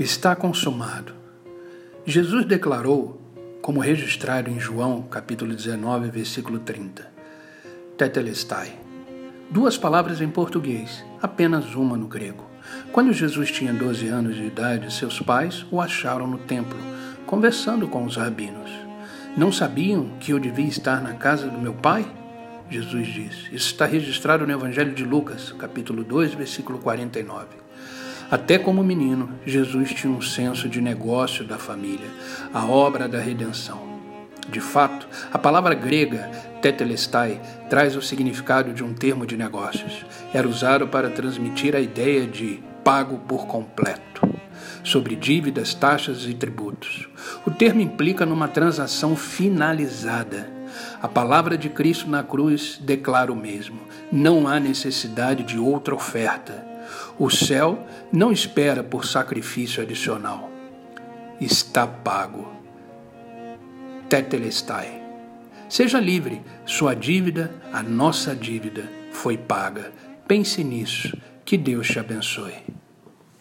Está consumado. Jesus declarou, como registrado em João, capítulo 19, versículo 30. Tetelestai. Duas palavras em português, apenas uma no grego. Quando Jesus tinha 12 anos de idade, seus pais o acharam no templo, conversando com os rabinos. Não sabiam que eu devia estar na casa do meu pai? Jesus disse. Isso está registrado no Evangelho de Lucas, capítulo 2, versículo 49. Até como menino, Jesus tinha um senso de negócio da família, a obra da redenção. De fato, a palavra grega tetelestai traz o significado de um termo de negócios. Era usado para transmitir a ideia de pago por completo, sobre dívidas, taxas e tributos. O termo implica numa transação finalizada. A palavra de Cristo na cruz declara o mesmo: não há necessidade de outra oferta. O céu não espera por sacrifício adicional. Está pago. Tetelestai. Seja livre, sua dívida, a nossa dívida, foi paga. Pense nisso. Que Deus te abençoe.